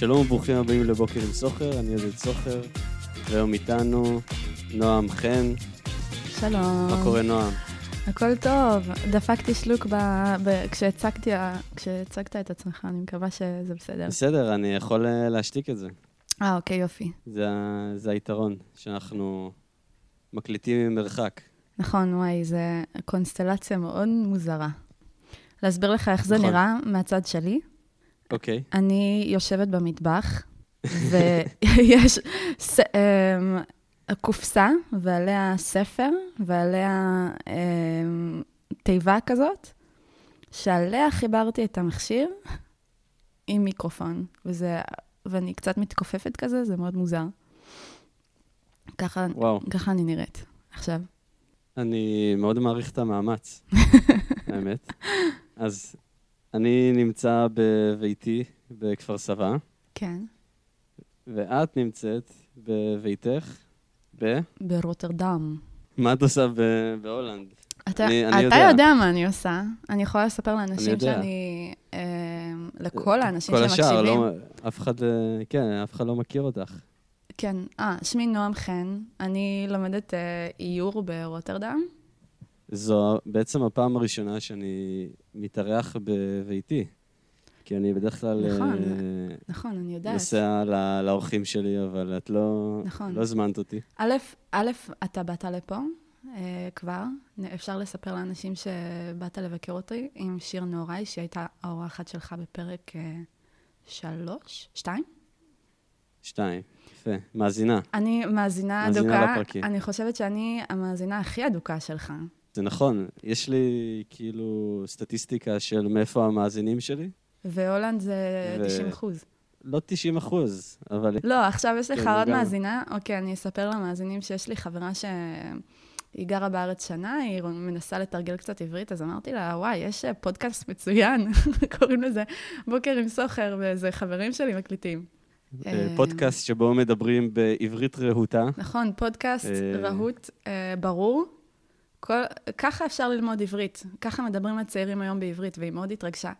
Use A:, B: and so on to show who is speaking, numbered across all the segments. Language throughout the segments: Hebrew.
A: שלום וברוכים הבאים לבוקר עם סוחר, אני עודד סוחר, והיום איתנו נועם חן.
B: שלום.
A: מה קורה נועם?
B: הכל טוב. דפקתי שלוק ב... ב... כשהצגתי... כשהצגת את עצמך, אני מקווה שזה בסדר.
A: בסדר, אני יכול אה, להשתיק את זה.
B: אה, אוקיי, יופי.
A: זה, זה היתרון, שאנחנו מקליטים ממרחק.
B: נכון, וואי, זו קונסטלציה מאוד מוזרה. להסביר לך איך זה
A: נכון.
B: נראה מהצד שלי.
A: אוקיי.
B: אני יושבת במטבח, ויש ס... אמ, קופסה, ועליה ספר, ועליה אמ, תיבה כזאת, שעליה חיברתי את המכשיר עם מיקרופון, וזה... ואני קצת מתכופפת כזה, זה מאוד מוזר. ככה,
A: וואו,
B: ככה אני נראית עכשיו.
A: אני מאוד מעריך את המאמץ, האמת. אז אני נמצא בביתי בכפר סבא,
B: כן.
A: ואת נמצאת בביתך ב...
B: ברוטרדם.
A: מה את עושה ב- בהולנד?
B: אתה,
A: אני- אני
B: אתה
A: יודע.
B: יודע מה אני עושה. אני יכולה לספר לאנשים
A: יודע.
B: שאני... אה, לכל האנשים
A: כל
B: שמקשיבים.
A: השאר, לא, אף אחד, אה, כן, אף אחד לא מכיר אותך.
B: כן. אה, שמי נועם חן. אני לומדת אה, איור ברוטרדם.
A: זו בעצם הפעם הראשונה שאני מתארח בביתי. כי אני בדרך כלל
B: נכון,
A: אה,
B: נכון, אני יודעת.
A: נוסע ל- לאורחים שלי, אבל את לא,
B: נכון.
A: לא הזמנת אותי.
B: א', א', אתה באת לפה אה, כבר. אפשר לספר לאנשים שבאת לבקר אותי עם שיר נהוראי, שהייתה האורחת שלך בפרק אה, שלוש? שתיים?
A: שתיים, יפה. מאזינה.
B: אני מאזינה
A: מאזינה
B: אדוקה.
A: לפרקים.
B: אני חושבת שאני המאזינה הכי אדוקה שלך.
A: זה נכון, יש לי כאילו סטטיסטיקה של מאיפה המאזינים שלי.
B: והולנד זה
A: ו-
B: 90 אחוז.
A: לא 90 אחוז, אבל
B: לא, עכשיו יש לך
A: כן,
B: עוד
A: גם.
B: מאזינה. אוקיי, אני אספר למאזינים שיש לי חברה שהיא גרה בארץ שנה, היא מנסה לתרגל קצת עברית, אז אמרתי לה, וואי, יש פודקאסט מצוין, קוראים לזה בוקר עם סוחר, ואיזה חברים שלי מקליטים.
A: אה,
B: אה,
A: פודקאסט שבו מדברים בעברית רהוטה.
B: נכון, פודקאסט
A: אה.
B: רהוט, אה, ברור. כל, ככה אפשר ללמוד עברית, ככה מדברים הצעירים היום בעברית, והיא מאוד התרגשה.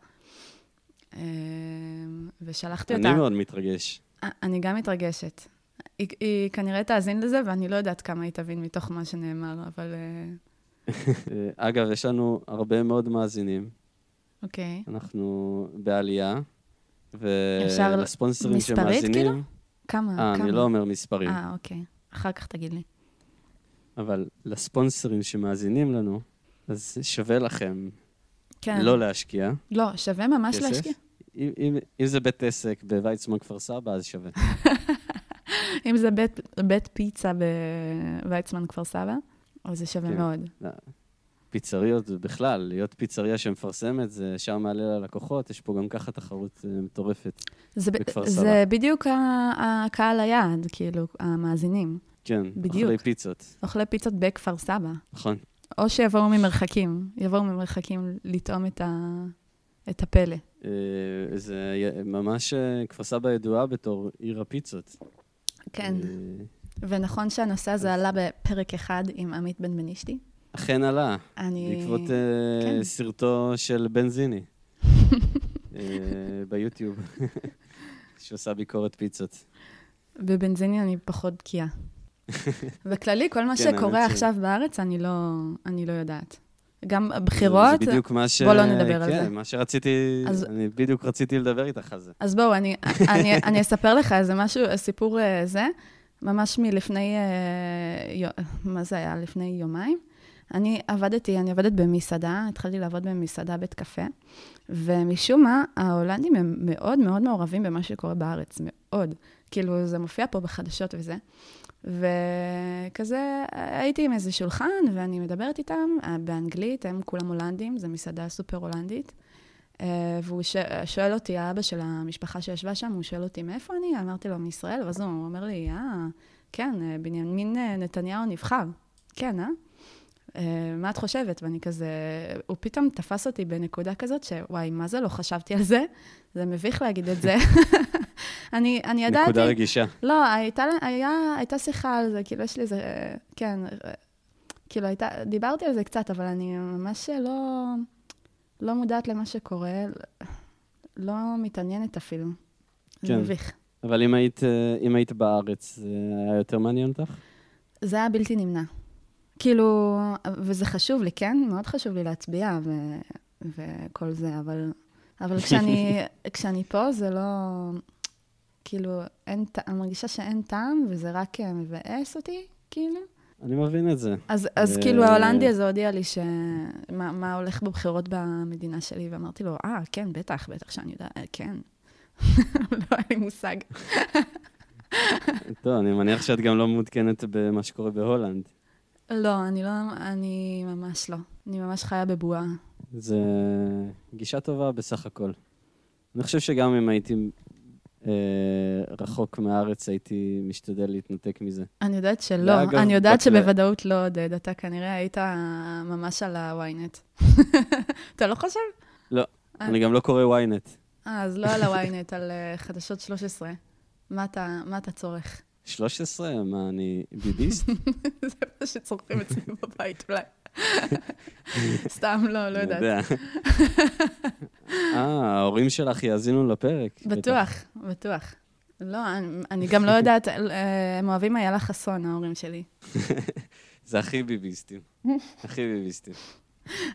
B: אה, ושלחתי אותה.
A: אני מאוד מתרגש.
B: אני גם מתרגשת. היא, היא כנראה תאזין לזה, ואני לא יודעת כמה היא תבין מתוך מה שנאמר, אבל אה,
A: אה, אגב, יש לנו הרבה מאוד מאזינים.
B: אוקיי.
A: אנחנו בעלייה,
B: אפשר
A: ולספונסרים
B: מספרית, כאילו?
A: שמאזינים...
B: כמה?
A: אה,
B: כמה?
A: אני לא אומר מספרים,
B: אה, אוקיי. אחר כך תגיד לי.
A: אבל לספונסרים שמאזינים לנו, אז שווה לכם
B: כן.
A: לא להשקיע
B: לא, שווה ממש
A: כסף.
B: להשקיע.
A: אם, אם, אם זה בית עסק בוויצמן כפר סבא, אז שווה.
B: אם זה בית, בית פיצה בוויצמן כפר סבא, אז זה שווה
A: כן.
B: מאוד.
A: פיצריות בכלל, להיות פיצריה שמפרסמת, זה ישר מעלה ללקוחות, יש פה גם ככה תחרות אה, מטורפת.
B: זה,
A: בכפר
B: זה
A: סבא.
B: בדיוק ה- הקהל היעד, כאילו, המאזינים.
A: כן,
B: בדיוק.
A: אוכלי פיצות,
B: אוכלי פיצות בכפר סבא.
A: נכון.
B: או שיבואו ממרחקים, יבואו ממרחקים לטעום את, ה... את הפלא.
A: אה, זה ממש, אה, כפר סבא ידועה בתור עיר הפיצות.
B: כן.
A: אה,
B: ונכון שהנושא הזה עלה בפרק אחד עם עמית בן בנישתי.
A: אכן עלה,
B: אני...
A: בעקבות
B: כן.
A: סרטו של בנזיני ביוטיוב, שעושה ביקורת פיצות.
B: בבנזיני אני פחות בקיאה. בכללי, כל מה
A: כן,
B: שקורה
A: ש-
B: עכשיו בארץ, אני לא, אני לא יודעת. גם
A: זה-
B: בחירות,
A: זה בדיוק מה ש...
B: בוא לא נדבר על
A: כן,
B: זה.
A: מה שרציתי,
B: אז-
A: אני בדיוק רציתי לדבר איתך על זה.
B: אז בואו, אני, אני, אני אספר לך איזה משהו, סיפור אה, זה, ממש מלפני, אה, מה זה היה? לפני יומיים. אני עבדתי, אני עובדת במסעדה, התחלתי לעבוד במסעדה בית קפה, ומשום מה, ההולנדים הם מאוד מאוד מעורבים במה שקורה בארץ, מאוד. כאילו, זה מופיע פה בחדשות וזה. וכזה, הייתי עם איזה שולחן, ואני מדברת איתם אה, באנגלית, הם כולם הולנדים, זו מסעדה סופר הולנדית. אה, והוא ש... שואל אותי, האבא של המשפחה שישבה שם, הוא שואל אותי, מאיפה אני? אמרתי לו, מישראל, ואז הוא אומר לי, אה, כן, אה, בנימין נתניהו נבחר. כן, אה? אה, מה את חושבת? ואני כזה, הוא פתאום תפס אותי בנקודה כזאת, שוואי, מה זה לא חשבתי על זה? זה מביך להגיד את זה. אני, אני ידעתי...
A: נקודה רגישה.
B: לא, הייתה, היה, הייתה שיחה על זה, כאילו, יש לי איזה, כן, כאילו, הייתה, דיברתי על זה קצת, אבל אני ממש לא, לא מודעת למה שקורה, לא מתעניינת אפילו. זה
A: כן.
B: מביך.
A: אבל אם היית, אה, אם היית בארץ, זה היה יותר מעניין אותך?
B: זה היה בלתי נמנע. כאילו, וזה חשוב לי, כן? מאוד חשוב לי להצביע ו, וכל זה, אבל, אבל כשאני, כשאני פה זה לא... כאילו, אין, אני מרגישה שאין טעם, וזה רק אה, מבאס אותי, כאילו.
A: אני מבין את זה.
B: אז, אז
A: ו-
B: כאילו ההולנדי הזה הודיע לי שמה מה הולך בבחירות במדינה שלי, ואמרתי לו, אה, כן, בטח, בטח שאני יודעת, אה, כן. לא היה לי מושג.
A: טוב, אני מניח שאת גם לא מעודכנת במה שקורה בהולנד.
B: לא, אני לא, אני ממש לא. אני ממש חיה בבועה.
A: זה גישה טובה בסך הכל. אני חושב שגם אם הייתי אה, רחוק מהארץ, הייתי משתדל להתנתק מזה.
B: אני יודעת שלא,
A: ואגב,
B: אני יודעת
A: בת-
B: שבוודאות לא, עודד. אתה כנראה היית ממש על ה-ynet. אתה לא חושב?
A: לא,
B: אה.
A: אני גם לא קורא ynet.
B: אה, אז לא על ה-ynet, על אה, חדשות 13. מה אתה, מה אתה צורך?
A: 13? מה, אני ביביסט?
B: זה מה שצורכים אצלי בבית, אולי. סתם, לא, לא יודעת.
A: יודע. אה, ההורים שלך יאזינו לפרק.
B: בטוח, בטוח. לא, אני, אני גם לא יודעת, אה, הם אוהבים איילה חסון, ההורים שלי.
A: זה הכי ביביסטים. הכי ביביסטים.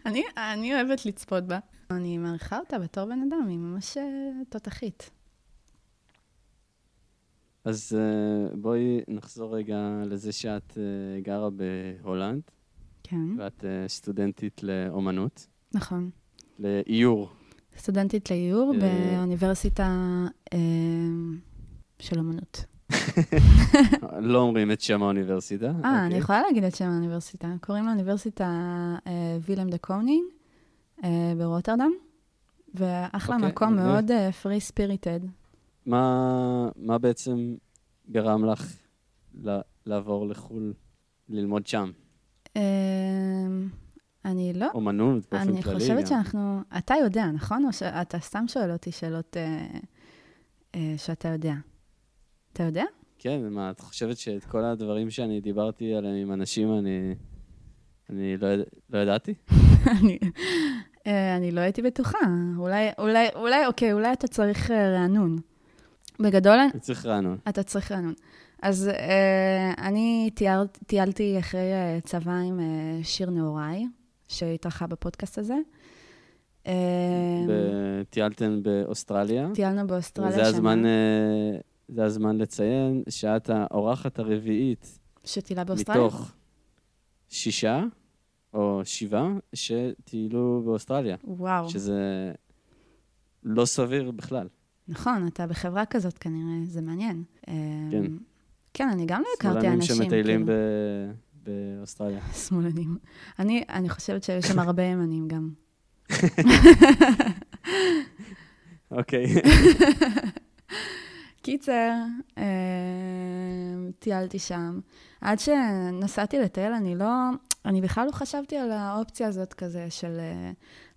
B: אני, אני אוהבת לצפות בה. אני מעריכה אותה בתור בן אדם, היא ממש אה, תותחית.
A: אז אה, בואי נחזור רגע לזה שאת אה, גרה בהולנד,
B: כן,
A: ואת אה, סטודנטית לאומנות,
B: נכון.
A: לאיור.
B: סטודנטית לאיור. באוניברסיטה של אמנות.
A: לא אומרים את שם האוניברסיטה.
B: אה, אני
A: אוקיי.
B: יכולה להגיד את שם האוניברסיטה. קוראים לאוניברסיטה וילם דה קונינג ברוטרדם, ואחלה
A: אוקיי,
B: מקום. מאוד free spirited.
A: מה, מה בעצם גרם לך לעבור לחו"ל, ללמוד שם?
B: אה, אני לא,
A: אומנות באופן כללי
B: אני
A: גם.
B: חושבת שאנחנו... אתה יודע, נכון? או שאתה סתם שואל אותי שאלות אה, אה, שאתה יודע. אתה יודע?
A: כן, מה, את חושבת שאת כל הדברים שאני דיברתי עליהם עם אנשים, אני, אני לא. לא ידעתי?
B: אני, אה, אני לא הייתי בטוחה. אולי, אולי, אולי, אוקיי, אולי אתה צריך אה, רענון. בגדול,
A: אני צריך רענון.
B: אתה צריך רענון. אז אה, אני טייר, טיילתי אחרי אה, צבא עם אה, שיר נעוריי, שהתארחה בפודקאסט הזה. אה,
A: ב- טיילתם באוסטרליה.
B: טיילנו באוסטרליה
A: וזה
B: שנה.
A: הזמן, אה, זה הזמן לציין שאת האורחת הרביעית
B: שטיילה באוסטרליה?
A: מתוך שישה או שבעה שטיילו באוסטרליה,
B: וואו.
A: שזה לא סביר בכלל.
B: נכון, אתה בחברה כזאת כנראה, זה מעניין.
A: כן.
B: אמ, כן, אני גם לא הכרתי אנשים,
A: שמטיילים
B: כאילו.
A: ב- באוסטרליה.
B: שמאלנים. אני, אני חושבת שיש שם הרבה ימנים גם.
A: אוקיי.
B: קיצר, אמ, טיילתי שם. עד שנסעתי לטייל, אני לא, אני בכלל לא חשבתי על האופציה הזאת כזה של אה,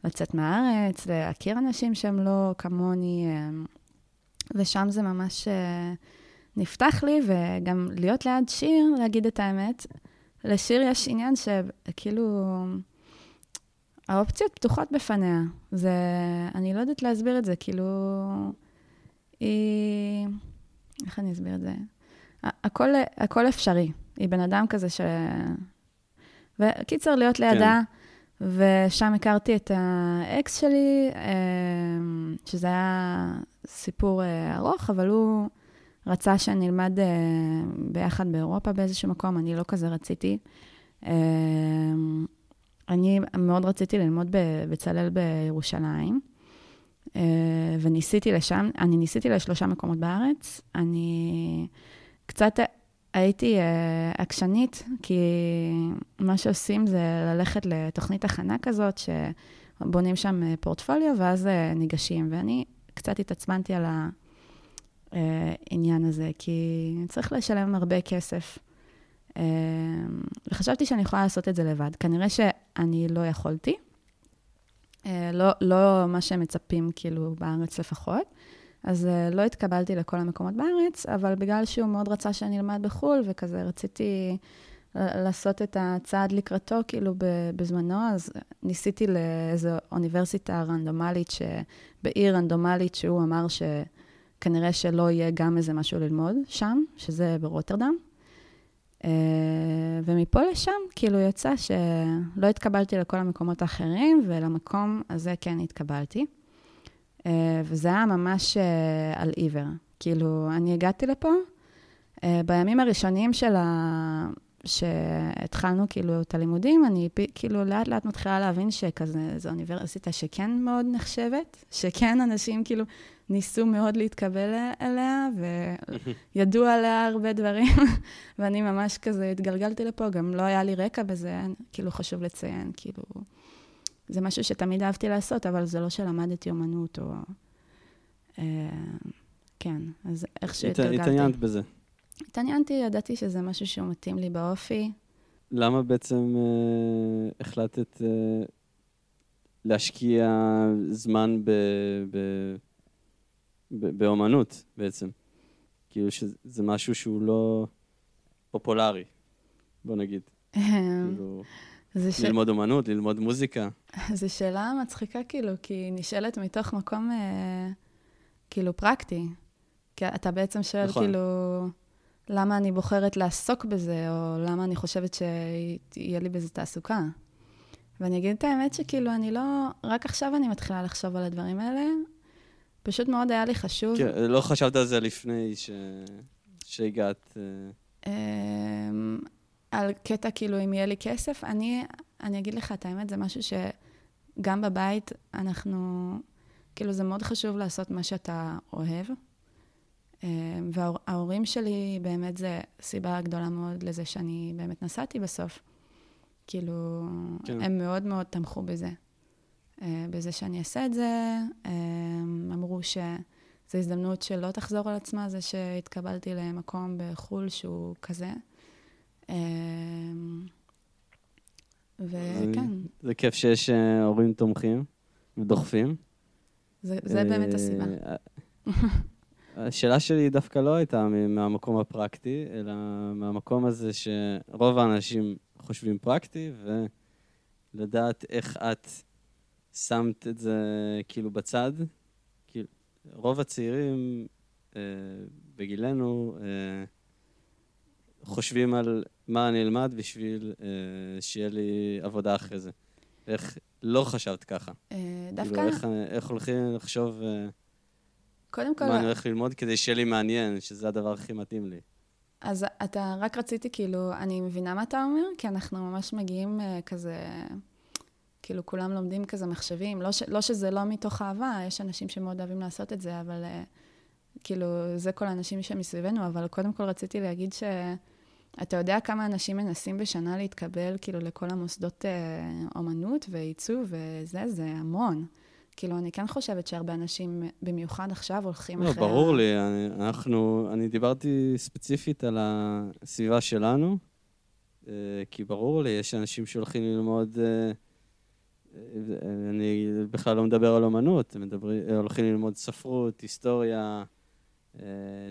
B: לצאת מהארץ, להכיר אנשים שהם לא כמוני, אמ, ושם זה ממש אה, נפתח לי, וגם להיות ליד שיר, להגיד את האמת. לשיר יש עניין שכאילו, האופציות פתוחות בפניה. זה, אני לא יודעת להסביר את זה, כאילו, היא... איך אני אסביר את זה? הכל, הכל אפשרי. היא בן אדם כזה ש... וקיצר, להיות לידה, ושם הכרתי את האקס שלי, אמ, שזה היה סיפור אה, ארוך, אבל הוא רצה שנלמד אה, ביחד באירופה באיזשהו מקום, אני לא כזה רציתי. אמ, אני מאוד רציתי ללמוד בבצלאל בירושלים, אה, וניסיתי לשם, אני ניסיתי לשלושה מקומות בארץ. אני קצת הייתי אה, עקשנית, כי מה שעושים זה ללכת לתוכנית הכנה כזאת, שבונים שם אה, פורטפוליו, ואז אה, ניגשים. ואני קצת התעצמנתי על העניין הזה, כי צריך לשלם הרבה כסף. אה, וחשבתי שאני יכולה לעשות את זה לבד. כנראה שאני לא יכולתי. אה, לא, לא מה שהם מצפים, כאילו, בארץ לפחות. אז uh, לא התקבלתי לכל המקומות בארץ, אבל בגלל שהוא מאוד רצה שאני אלמד בחו"ל, וכזה רציתי לעשות את הצעד לקראתו, כאילו, בזמנו, אז ניסיתי לאיזו אוניברסיטה רנדומלית, ש... בעיר רנדומלית, שהוא אמר כנראה שלא יהיה גם איזה משהו ללמוד שם, שזה ברוטרדם. אה, ומפה לשם, כאילו יצא שלא התקבלתי לכל המקומות האחרים, ולמקום הזה כן התקבלתי. אה, וזה היה ממש אה, על עיוור. כאילו, אני הגעתי לפה, בימים הראשונים של ה... שהתחלנו כאילו את הלימודים, אני כאילו לאט לאט מתחילה להבין שכזה, זו אוניברסיטה שכן מאוד נחשבת, שכן אנשים כאילו ניסו מאוד להתקבל אליה, וידעו עליה הרבה דברים, ואני ממש כזה התגלגלתי לפה, גם לא היה לי רקע בזה, כאילו חשוב לציין, כאילו, זה משהו שתמיד אהבתי לעשות, אבל זה לא שלמדתי אומנות או... אה, כן, אז איך שהתגלגלתי.
A: התעניינת בזה.
B: התעניינתי, ידעתי שזה משהו שהוא מתאים לי באופי.
A: למה בעצם אה, החלטת אה, להשקיע זמן ב, ב, ב, באומנות בעצם? כאילו שזה משהו שהוא לא פופולרי, בוא נגיד. כאילו, ש... ללמוד אומנות, ללמוד מוזיקה.
B: זו שאלה מצחיקה, כאילו, כי היא נשאלת מתוך מקום אה, כאילו פרקטי. כי אתה בעצם שואל, נכון. כאילו... למה אני בוחרת לעסוק בזה, או למה אני חושבת שיהיה לי בזה תעסוקה. ואני אגיד את האמת שכאילו, אני לא... רק עכשיו אני מתחילה לחשוב על הדברים האלה. פשוט מאוד היה לי חשוב.
A: כן, לא חשבת על זה לפני ש... שהגעת...
B: אה, אמ, על קטע, כאילו, אם יהיה לי כסף, אני, אני אגיד לך את האמת, זה משהו שגם בבית אנחנו... כאילו, זה מאוד חשוב לעשות מה שאתה אוהב. אמ, וההורים שלי, באמת זה סיבה גדולה מאוד לזה שאני באמת נסעתי בסוף. כאילו, כן. הם מאוד מאוד תמכו בזה. אה, בזה שאני אעשה את זה. אמ, אמרו שזו הזדמנות שלא תחזור על עצמה, זה שהתקבלתי למקום בחו"ל שהוא כזה. אמ, וכן.
A: זה כיף שיש אה, הורים תומכים ודוחפים.
B: זה, באמת הסיבה. אה,
A: השאלה שלי דווקא לא הייתה מהמקום הפרקטי, אלא מהמקום הזה שרוב האנשים חושבים פרקטי, ולדעת איך את שמת את זה כאילו בצד. כאילו, רוב הצעירים אה, בגילנו אה, חושבים על מה אני אלמד בשביל אה, שיהיה לי עבודה אחרי זה. איך לא חשבת ככה?
B: אה, דווקא...
A: כאילו, איך, איך הולכים לחשוב... אה,
B: קודם כל...
A: מה אני הולך ללמוד כדי שיהיה לי מעניין, שזה הדבר הכי מתאים לי.
B: אז אתה, רק רציתי, כאילו, אני מבינה מה אתה אומר, כי אנחנו ממש מגיעים uh, כזה, כאילו, כולם לומדים כזה מחשבים. לא, ש, לא שזה לא מתוך אהבה, יש אנשים שמאוד אוהבים לעשות את זה, אבל uh, כאילו, זה כל האנשים שמסביבנו, אבל קודם כל רציתי להגיד ש... אתה יודע כמה אנשים מנסים בשנה להתקבל, כאילו, לכל המוסדות uh, אומנות ועיצוב וזה, זה המון. כאילו, אני כן חושבת שהרבה אנשים, במיוחד עכשיו, הולכים
A: לא, אחרי... לא, ברור ה... לי. אני, אנחנו, אני דיברתי ספציפית על הסביבה שלנו, אה, כי ברור לי, יש אנשים שהולכים ללמוד... אה, אני בכלל לא מדבר על אומנות, מדברים, הולכים ללמוד ספרות, היסטוריה, אה,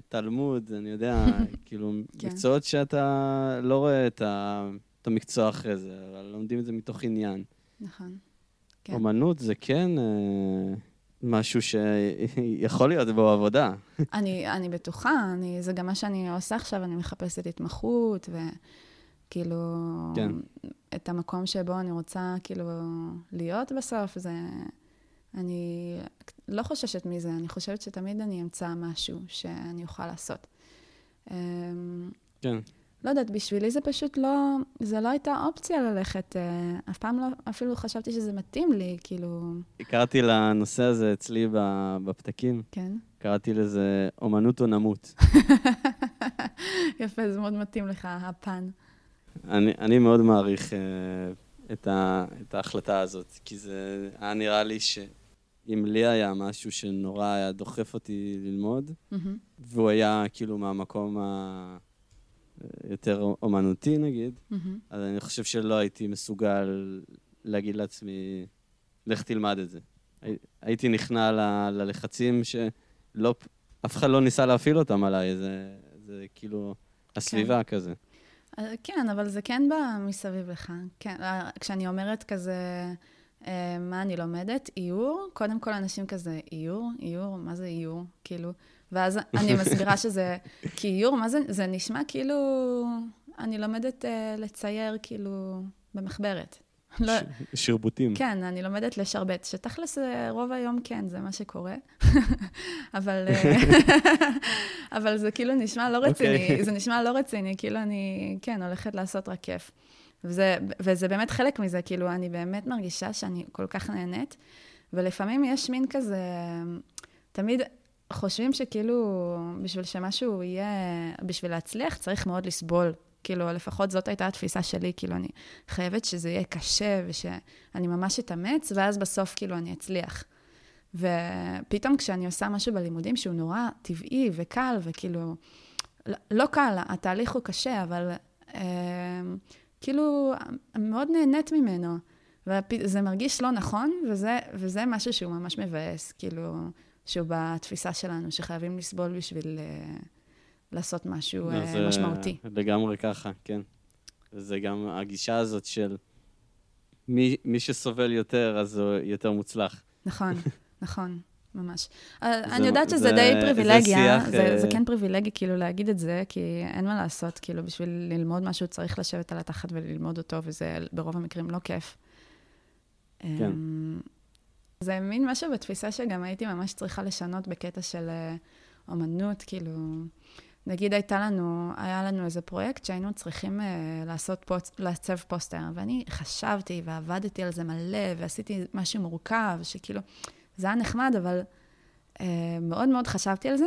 A: תלמוד, אני יודע, כאילו, כן. מקצועות שאתה לא רואה את, ה, את המקצוע אחרי זה, אבל לומדים את זה מתוך עניין.
B: נכון.
A: כן. אומנות זה כן אה, משהו שיכול להיות בו עבודה.
B: אני, אני בטוחה, אני, זה גם מה שאני עושה עכשיו, אני מחפשת התמחות, וכאילו, כן. את המקום שבו אני רוצה כאילו להיות בסוף, זה... אני לא חוששת מזה, אני חושבת שתמיד אני אמצא משהו שאני אוכל לעשות.
A: אמ, כן.
B: לא יודעת, בשבילי זה פשוט לא, זה לא הייתה אופציה ללכת, אה, אף פעם לא, אפילו חשבתי שזה מתאים לי, כאילו...
A: קראתי לנושא הזה אצלי בפתקים.
B: כן.
A: קראתי לזה אומנות או נמות.
B: יפה, זה מאוד מתאים לך, הפן.
A: אני, אני מאוד מעריך uh, את, ה, את ההחלטה הזאת, כי זה היה נראה לי שאם לי היה משהו שנורא היה דוחף אותי ללמוד, mm-hmm. והוא היה כאילו מהמקום ה... יותר אומנותי נגיד, mm-hmm. אז אני חושב שלא הייתי מסוגל להגיד לעצמי, לך תלמד את זה. הייתי נכנע ל, ללחצים שלא, אף אחד לא ניסה להפעיל אותם עליי, זה, זה כאילו הסביבה כן. כזה.
B: אה, כן, אבל זה כן בא מסביב לך. כן, אה, כשאני אומרת כזה, אה, מה אני לומדת? איור, קודם כל אנשים כזה, איור? איור? מה זה איור? כאילו, ואז אני מסבירה שזה, כי איור, מה זה, זה נשמע כאילו, אני לומדת לצייר כאילו במחברת.
A: לא, שרבוטים.
B: כן, אני לומדת לשרבט, שתכלס רוב היום כן, זה מה שקורה. אבל, אבל זה כאילו נשמע לא רציני, okay. אוקיי. זה נשמע לא רציני, כאילו אני, כן, הולכת לעשות רק כיף. וזה, וזה באמת חלק מזה, כאילו, אני באמת מרגישה שאני כל כך נהנית, ולפעמים יש מין כזה, תמיד חושבים שכאילו, בשביל שמשהו יהיה, בשביל להצליח, צריך מאוד לסבול. כאילו, לפחות זאת הייתה התפיסה שלי, כאילו, אני חייבת שזה יהיה קשה ושאני ממש אתאמץ, ואז בסוף, כאילו, אני אצליח. ופתאום כשאני עושה משהו בלימודים שהוא נורא טבעי וקל, וכאילו, לא, קל, התהליך הוא קשה, אבל אה, כאילו, מאוד נהנית ממנו. וזה מרגיש לא נכון, וזה, וזה משהו שהוא ממש מבאס, כאילו, שהוא בתפיסה שלנו, שחייבים לסבול בשביל uh, לעשות משהו לא, uh, משמעותי.
A: לגמרי ככה, כן. וזה גם הגישה הזאת של מי, מי שסובל יותר, אז הוא יותר מוצלח.
B: נכון, נכון. ממש. אה, זה, אני יודעת שזה זה, די פריבילגיה, זה, שיח, זה, זה כן פריבילגי כאילו להגיד את זה, כי אין מה לעשות, כאילו בשביל ללמוד משהו צריך לשבת על התחת וללמוד אותו, וזה ברוב המקרים לא כיף. כן. אמ, זה מין משהו בתפיסה שגם הייתי ממש צריכה לשנות בקטע של אה, אומנות, כאילו, נגיד הייתה לנו, היה לנו איזה פרויקט שהיינו צריכים uh, לעשות פוס, לעצב פוסטר, ואני חשבתי ועבדתי על זה מלא, ועשיתי משהו מורכב, שכאילו, זה היה נחמד, אבל uh, מאוד מאוד חשבתי על זה.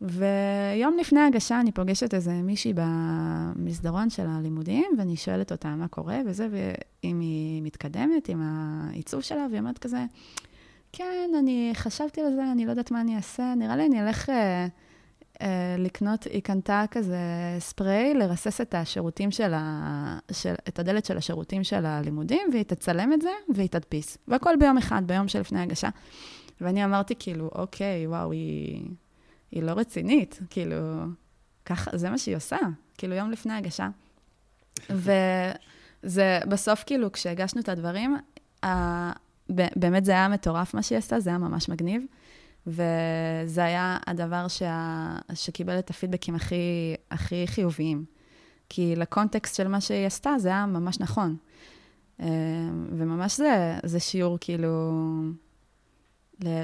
B: ויום לפני הגשה אני פוגשת איזה מישהי במסדרון של הלימודים, ואני שואלת אותה מה קורה וזה, ואם היא מתקדמת עם העיצוב שלה, והיא אומרת כזה, כן, אני חשבתי על זה, אני לא יודעת מה אני אעשה, נראה לי אני אלך אה, לקנות, היא קנתה כזה ספרי, לרסס את השירותים של ה... של, את הדלת של השירותים של הלימודים, והיא תצלם את זה, והיא תדפיס. והכל ביום אחד, ביום שלפני הגשה. ואני אמרתי, כאילו, אוקיי, וואו, היא... היא לא רצינית, כאילו, ככה, זה מה שהיא עושה, כאילו, יום לפני הגשה. וזה, בסוף, כאילו, כשהגשנו את הדברים, ה... באמת זה היה מטורף מה שהיא עשתה, זה היה ממש מגניב. וזה היה הדבר שה... שקיבל את הפידבקים הכי, הכי חיוביים. כי לקונטקסט של מה שהיא עשתה, זה היה ממש נכון. אה, וממש זה, זה שיעור, כאילו,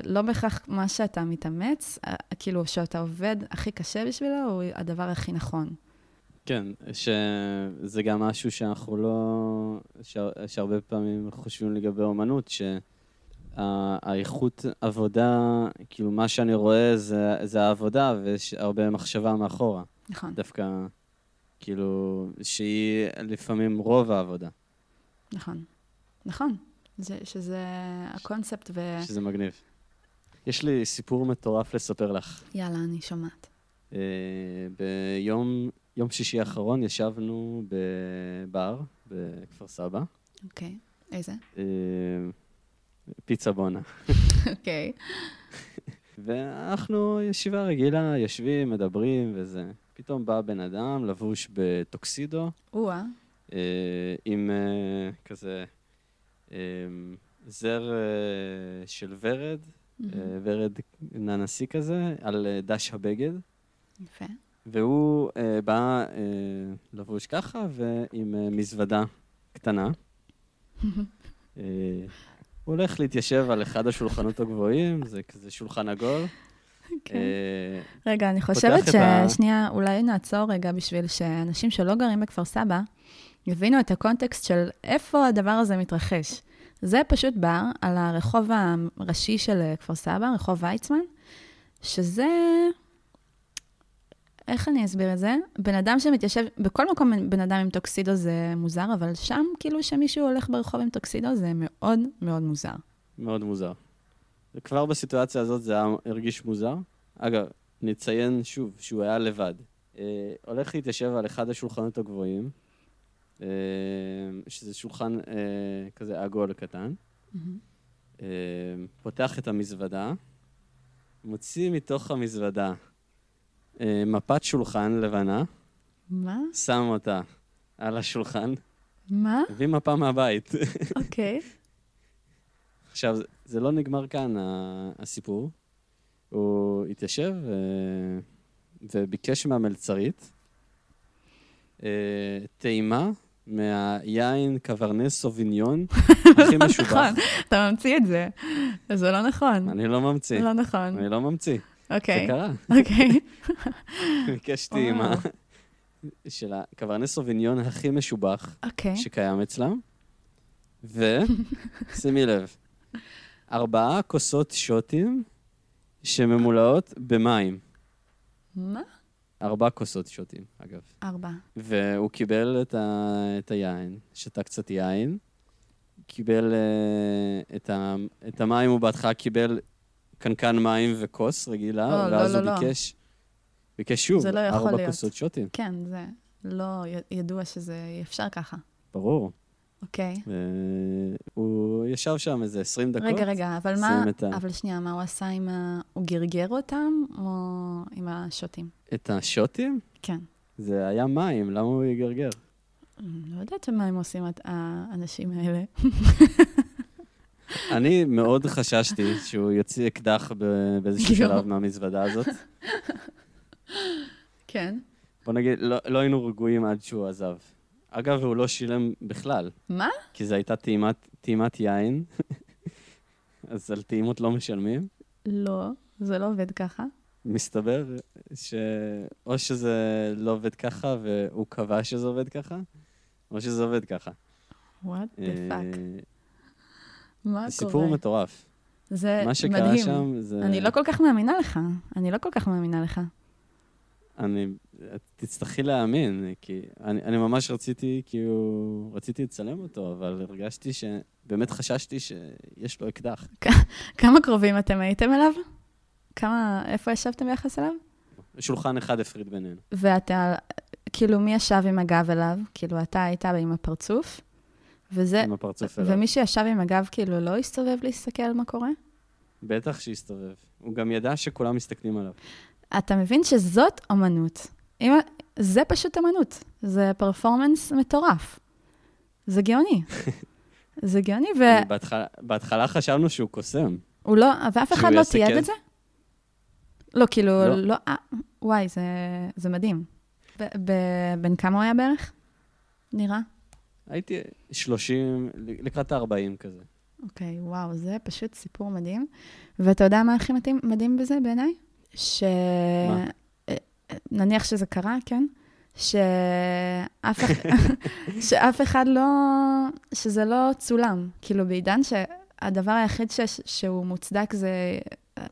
B: לא בהכרח מה שאתה מתאמץ, אה, כאילו, שאתה עובד הכי קשה בשבילו, הוא הדבר הכי נכון.
A: כן, שזה גם משהו שאנחנו לא... שהרבה פעמים חושבים לגבי אומנות, שהאיכות עבודה, כאילו, מה שאני רואה זה, זה העבודה, ויש הרבה מחשבה מאחורה.
B: נכון.
A: דווקא, כאילו, שהיא לפעמים רוב העבודה.
B: נכון, נכון. זה, שזה הקונספט ו...
A: שזה מגניב. יש לי סיפור מטורף לספר לך.
B: יאללה, אני שומעת. Uh,
A: ביום יום שישי האחרון ישבנו בבר בכפר סבא.
B: אוקיי, okay. איזה? Uh,
A: פיצה בונה.
B: אוקיי.
A: ואנחנו ישיבה רגילה, יושבים, מדברים וזה. פתאום בא בן אדם לבוש בטוקסידו.
B: או-אה.
A: Uh, עם uh, כזה אמ, זר אה, של ורד, אה, ורד ננסי כזה, על אה, דש הבגד.
B: יפה.
A: והוא בא לבוש ככה, ועם מזוודה קטנה. הוא הולך להתיישב על אחד השולחנות הגבוהים, זה כזה שולחן עגול.
B: כן. רגע, אני חושבת ששנייה, אולי נעצור רגע בשביל שאנשים שלא גרים בכפר סבא, יבינו את הקונטקסט של איפה הדבר הזה מתרחש. זה פשוט בר על הרחוב הראשי של כפר סבא, רחוב ויצמן, שזה... איך אני אסביר את זה? בן אדם שמתיישב, בכל מקום בן אדם עם טוקסידו זה מוזר, אבל שם כאילו שמישהו הולך ברחוב עם טוקסידו זה מאוד מאוד מוזר.
A: מאוד מוזר. וכבר בסיטואציה הזאת זה היה, הרגיש מוזר. אגב, נציין שוב שהוא היה לבד. אה, הולך להתיישב על אחד השולחנות הגבוהים, אה, שזה שולחן אה, כזה עגול קטן. אה, פותח את המזוודה, מוציא מתוך המזוודה מפת שולחן לבנה.
B: מה?
A: שם אותה על השולחן.
B: מה?
A: הביא מפה מהבית.
B: אוקיי.
A: עכשיו, זה לא נגמר כאן, הסיפור. הוא התיישב אה, וביקש מהמלצרית אה, טעימה מהיין קברנה סוביניון הכי משובח.
B: נכון, אתה ממציא את זה. זה לא נכון.
A: אני לא ממציא.
B: לא נכון.
A: אני לא ממציא. זה
B: אוקיי.
A: קרה.
B: אוקיי.
A: ביקש טעימה של הקברנה סוביניון הכי משובח
B: אוקיי.
A: שקיים אצלם, ושימי לב, ארבעה כוסות שוטים שממולאות במים.
B: מה?
A: ארבע כוסות שוטים, אגב.
B: ארבע.
A: והוא קיבל את, ה... את היין, שתה קצת יין, קיבל uh, את, ה... את המים, הוא בהתחלה קיבל קנקן מים וכוס רגילה,
B: לא, לא,
A: ואז
B: לא,
A: הוא
B: לא.
A: ביקש, ביקש שוב,
B: לא
A: ארבע
B: להיות.
A: כוסות שוטים,
B: כן, זה לא ידוע שזה אפשר ככה.
A: ברור.
B: אוקיי.
A: והוא ישב שם איזה 20 דקות.
B: רגע, רגע, אבל מה...
A: את ה-
B: אבל שנייה, מה הוא עשה עם ה... הוא גרגר אותם, או עם השוטים?
A: את השוטים?
B: כן.
A: זה היה מים, למה הוא יגרגר?
B: לא יודעת מה הם עושים, הת- האנשים האלה.
A: אני מאוד חששתי שהוא יוציא אקדח באיזשהו. שלב מהמזוודה הזאת.
B: כן.
A: בוא נגיד, לא, לא היינו רגועים עד שהוא עזב. אגב, הוא לא שילם בכלל,
B: מה?
A: כי זו הייתה טעימת, טעימת יין, אז על טעימות לא משלמים.
B: לא, זה לא עובד ככה.
A: מסתבר שאו שזה לא עובד ככה והוא קבע שזה עובד ככה, או שזה עובד ככה.
B: what the מה
A: סיפור
B: קורה?
A: מטורף.
B: זה
A: מה שקרה
B: מדהים.
A: שם זה...
B: אני לא כל כך מאמינה לך. אני לא כל כך מאמינה לך.
A: אני... תצטרכי להאמין, כי אני, אני ממש רציתי, כאילו... רציתי לצלם אותו, אבל הרגשתי ש... באמת חששתי שיש לו אקדח.
B: כמה קרובים אתם הייתם אליו? כמה, איפה ישבתם ביחס אליו?
A: שולחן אחד הפריד בינינו.
B: ואתה, כאילו, מי ישב עם הגב אליו? כאילו, אתה היית עם הפרצוף, וזה,
A: עם הפרצוף אליו.
B: ומי שישב עם הגב, כאילו, לא הסתובב להסתכל על מה קורה?
A: בטח שהסתובב. הוא גם ידע שכולם מסתכלים עליו.
B: אתה מבין שזאת אמנות. אם, זה פשוט אמנות. זה פרפורמנס מטורף. זה גאוני. זה גאוני, והוא
A: בהתחלה, בהתחלה חשבנו שהוא קוסם.
B: לא, ואף אחד לא תיעד
A: כן?
B: את זה? לא, כאילו,
A: לא.
B: לא, אה, וואי, זה, זה מדהים. ב- ב- בן כמה הוא היה בערך? נראה?
A: הייתי 30, לקראת ה-40 כזה.
B: אוקיי, וואו, זה פשוט סיפור מדהים. ואתה יודע מה הכי מדהים, מדהים בזה בעיניי? ש...
A: מה?
B: אה, נניח שזה קרה, כן? שאף, שאף אחד לא... שזה לא צולם. כאילו, בעידן שהדבר היחיד ש... שהוא מוצדק זה... אה,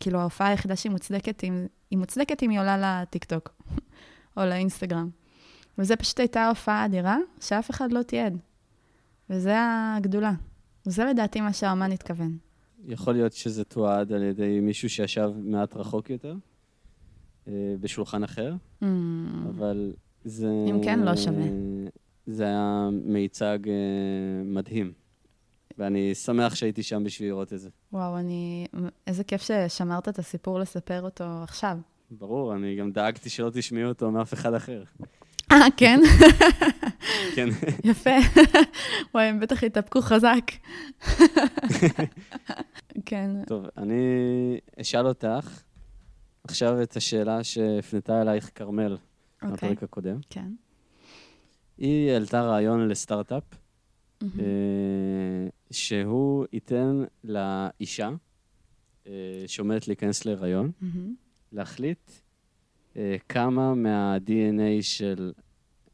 B: כאילו, ההופעה היחידה שהיא מוצדקת, אם... היא מוצדקת אם היא עולה לטיקטוק או לאינסטגרם. וזה פשוט הייתה הופעה אדירה שאף אחד לא תיעד. וזה הגדולה. זה לדעתי מה שהאומן התכוון.
A: יכול להיות שזה תועד על ידי מישהו שישב מעט רחוק יותר, אה, בשולחן אחר,
B: Mm,
A: אבל זה...
B: אם כן, לא שווה.
A: זה היה מיצג אה, מדהים, ואני שמח שהייתי שם בשביל לראות את זה.
B: וואו, אני... איזה כיף ששמרת את הסיפור לספר אותו עכשיו.
A: ברור, אני גם דאגתי שלא תשמעו אותו מאף אחד אחר.
B: אה, כן?
A: כן.
B: יפה. וואי, הם בטח התאפקו חזק. כן.
A: טוב, אני אשאל אותך עכשיו את השאלה שהפנתה אלייך כרמל
B: אוקיי.
A: מהפרק הקודם.
B: כן.
A: היא העלתה רעיון לסטארט-אפ. אה, שהוא ייתן לאישה אה, שעומדת להיכנס להיריון. להחליט כמה מה-DNA של,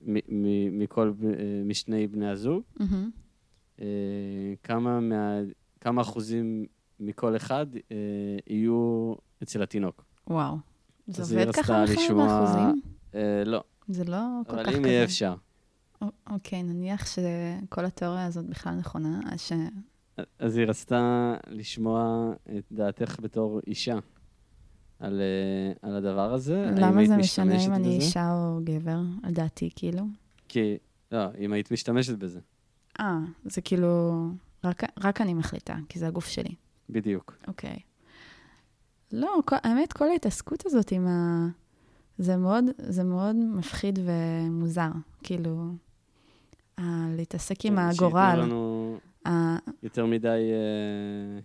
A: מ- מכל, אה, משני בני הזוג. אה, כמה, מה, כמה אחוזים מכל אחד אה, יהיו אצל התינוק.
B: וואו. זה עובד ככה בכלל
A: לשמוע-
B: באחוזים?
A: אה, לא,
B: זה לא כל
A: אבל
B: כך
A: אם
B: כזה.
A: יהיה אפשר.
B: א- אוקיי, נניח שכל התיאוריה הזאת בכלל נכונה, אז ש...
A: אז היא רצתה לשמוע את דעתך בתור אישה על, אה, על הדבר הזה.
B: למה זה משנה אם אני
A: בזה?
B: אישה או גבר, לדעתי, כאילו?
A: כי, לא, אם היית משתמשת בזה,
B: אה, זה כאילו... רק, רק אני מחליטה, כי זה הגוף שלי.
A: בדיוק.
B: אוקיי. לא, כל, האמת, כל ההתעסקות הזאת עם ה... זה מאוד, זה מאוד מפחיד ומוזר. כאילו, ה... להתעסק עם
A: טוב,
B: הגורל.
A: שייתנו לנו
B: ה...
A: יותר מדי אה,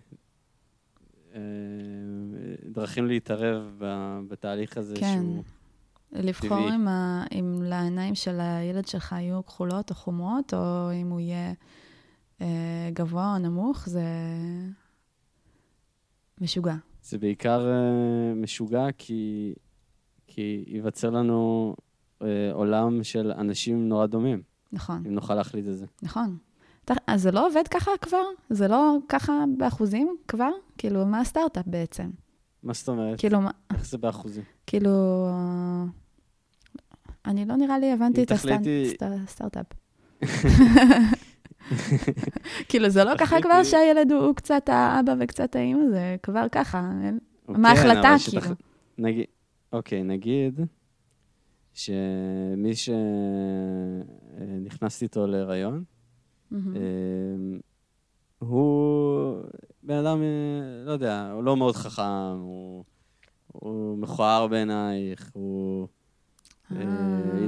A: דרכים להתערב בתהליך הזה
B: כן.
A: שהוא...
B: לבחור
A: טבעי.
B: אם, ה... אם לעיניים של הילד שלך יהיו כחולות או חומרות, או אם הוא יהיה אה, גבוה או נמוך, זה משוגע.
A: זה בעיקר אה, משוגע, כי, כי ייווצר לנו אה, עולם של אנשים נורא דומים,
B: נכון,
A: אם נוכל להחליט את זה.
B: נכון. אז זה לא עובד ככה כבר? זה לא ככה באחוזים כבר? כאילו, מה הסטארט-אפ בעצם?
A: מה זאת אומרת?
B: כאילו, מה-
A: איך זה באחוזים?
B: כאילו... אני לא נראה לי הבנתי את הסטארט-אפ. כאילו, זה לא ככה כבר שהילד הוא קצת האבא וקצת האימא, זה כבר ככה. אין- מה ההחלטה, כאילו?
A: נגיד, אוקיי, נגיד שמי שנכנסתי איתו להיריון. אה, הוא בן אדם, אה, לא יודע, הוא לא מאוד חכם, הוא, הוא מכוער בעינייך, הוא... אה,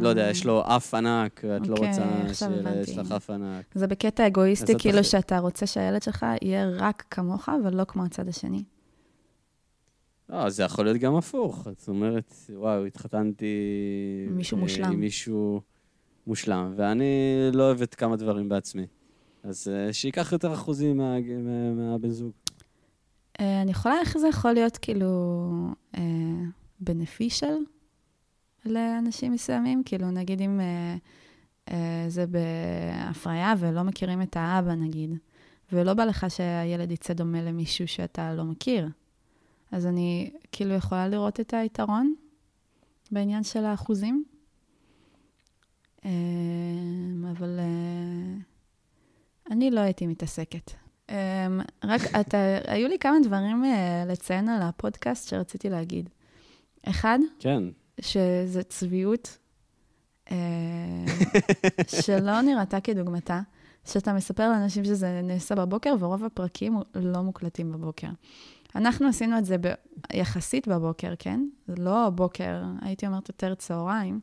A: לא יודע, יש לו אף ענק, ואת לא
B: אוקיי,
A: רוצה
B: עכשיו
A: שיש. לך אף ענק.
B: זה בקטע אגואיסטי, כאילו. שאתה רוצה שהילד שלך יהיה רק כמוך ולא כמו הצד השני.
A: לא, זה יכול להיות גם הפוך. זאת אומרת, וואו, התחתנתי...
B: מישהו
A: אה,
B: מושלם.
A: עם מישהו מושלם, ואני לא אוהבת כמה דברים בעצמי. אז אה, שייקח יותר אחוזים מה- מה- מהבן זוג.
B: אה, אני יכולה איך זה יכול להיות כאילו beneficial לאנשים מסוימים? כאילו, נגיד אם אה, אה, זה בהפריה ולא מכירים את האבא, נגיד, ולא בא לך שהילד יצא דומה למישהו שאתה לא מכיר. אז אני כאילו יכולה לראות את היתרון בעניין של האחוזים. אה, אבל אה, אני לא הייתי מתעסקת. Um, רק, אתה, היו לי כמה דברים uh, לציין על הפודקאסט שרציתי להגיד. אחד,
A: כן.
B: שזה צביעות uh, שלא נראתה כדוגמתה, שאתה מספר לאנשים שזה נעשה בבוקר, ורוב הפרקים לא מוקלטים בבוקר. אנחנו עשינו את זה ב- יחסית בבוקר, כן? זה לא בוקר, הייתי אומרת יותר צהריים.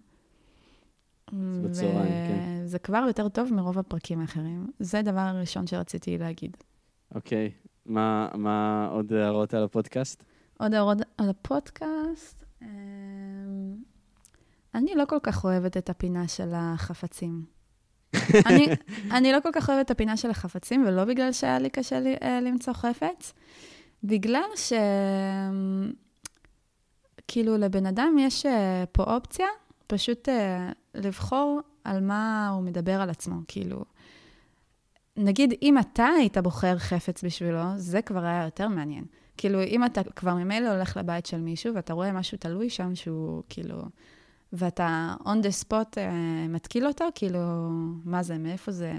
A: בצהריים, כן.
B: זה כבר יותר טוב מרוב הפרקים האחרים. זה דבר ראשון שרציתי להגיד.
A: אוקיי. מה, מה עוד הערות על הפודקאסט?
B: עוד הערות על הפודקאסט. אמ, אני לא כל כך אוהבת את הפינה של החפצים. אני, אני לא כל כך אוהבת את הפינה של החפצים, ולא בגלל שהיה לי קשה לי, אה, למצוא חפץ, בגלל ש... כאילו, לבן אדם יש אה, פה אופציה פשוט אה, לבחור על מה הוא מדבר על עצמו. כאילו, נגיד, אם אתה היית בוחר חפץ בשבילו, זה כבר היה יותר מעניין. כאילו, אם אתה כבר ממילא הולך לבית של מישהו, ואתה רואה משהו תלוי שם שהוא, כאילו, ואתה on the spot uh, מתקיל אותו, כאילו, מה זה, מאיפה זה?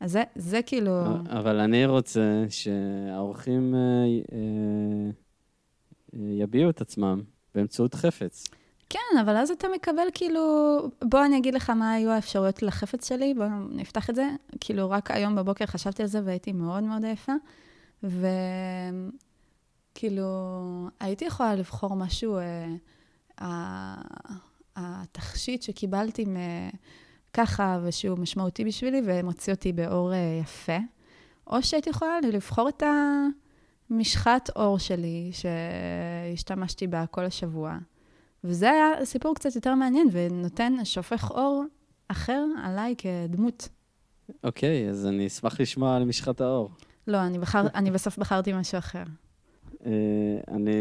B: אז זה, זה כאילו...
A: אבל אני רוצה שהאורחים אה, אה, יביעו את עצמם באמצעות חפץ.
B: כן, אבל אז אתה מקבל כאילו... בוא אני אגיד לך מה היו האפשרויות לחפץ שלי, בוא נפתח את זה. כאילו, רק היום בבוקר חשבתי על זה והייתי מאוד מאוד עייפה, וכאילו, הייתי יכולה לבחור משהו, אה, ה- התכשיט שקיבלתי. ככה, ושהוא משמעותי בשבילי, ומוציא אותי באור אה, יפה, או שהייתי יכולה לבחור את המשחת אור שלי, שהשתמשתי בה כל השבוע. וזה היה סיפור קצת יותר מעניין, ונותן, שופך אור אחר עליי כדמות.
A: אוקיי, אז אני אשמח לשמוע על משחת האור.
B: לא, אני, בחר, אני בסוף בחרתי משהו אחר.
A: אה, אני,